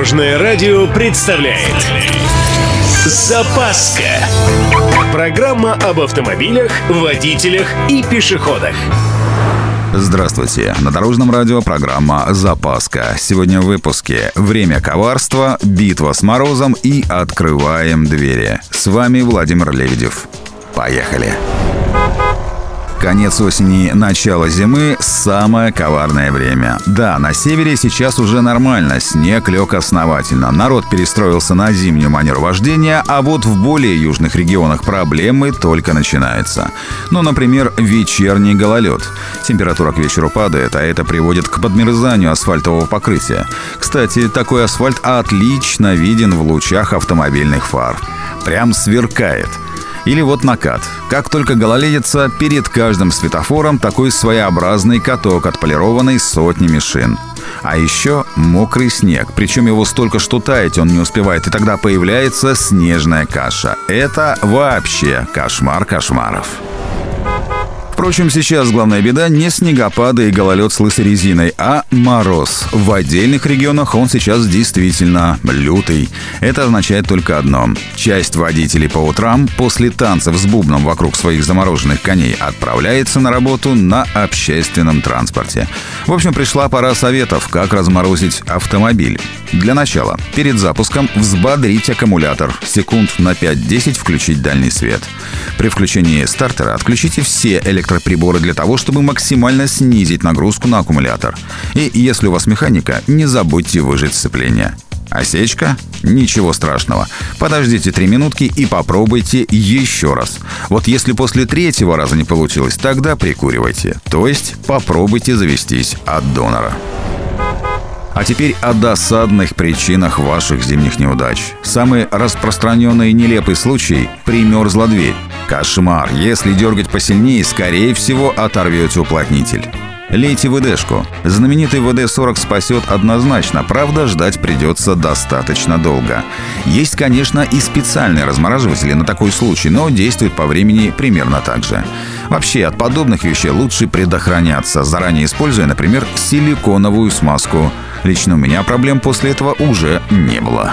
Дорожное радио представляет Запаска Программа об автомобилях, водителях и пешеходах Здравствуйте! На Дорожном радио программа «Запаска». Сегодня в выпуске «Время коварства», «Битва с морозом» и «Открываем двери». С вами Владимир Лебедев. Поехали! Конец осени, начало зимы – самое коварное время. Да, на севере сейчас уже нормально, снег лег основательно. Народ перестроился на зимнюю манеру вождения, а вот в более южных регионах проблемы только начинаются. Ну, например, вечерний гололед. Температура к вечеру падает, а это приводит к подмерзанию асфальтового покрытия. Кстати, такой асфальт отлично виден в лучах автомобильных фар. Прям сверкает – или вот накат. Как только гололедица, перед каждым светофором такой своеобразный каток, отполированный сотнями шин. А еще мокрый снег, причем его столько, что таять он не успевает, и тогда появляется снежная каша. Это вообще кошмар кошмаров. Впрочем, сейчас главная беда не снегопады и гололед с лысой резиной, а мороз. В отдельных регионах он сейчас действительно лютый. Это означает только одно. Часть водителей по утрам после танцев с бубном вокруг своих замороженных коней отправляется на работу на общественном транспорте. В общем, пришла пора советов, как разморозить автомобиль. Для начала, перед запуском взбодрить аккумулятор. Секунд на 5-10 включить дальний свет. При включении стартера отключите все электроприборы для того, чтобы максимально снизить нагрузку на аккумулятор. И если у вас механика, не забудьте выжать сцепление. Осечка? Ничего страшного. Подождите три минутки и попробуйте еще раз. Вот если после третьего раза не получилось, тогда прикуривайте. То есть попробуйте завестись от донора. А теперь о досадных причинах ваших зимних неудач. Самый распространенный и нелепый случай – примерзла дверь. Кошмар. Если дергать посильнее, скорее всего, оторвете уплотнитель. Лейте ВДшку. Знаменитый ВД-40 спасет однозначно, правда, ждать придется достаточно долго. Есть, конечно, и специальные размораживатели на такой случай, но действуют по времени примерно так же. Вообще, от подобных вещей лучше предохраняться, заранее используя, например, силиконовую смазку. Лично у меня проблем после этого уже не было.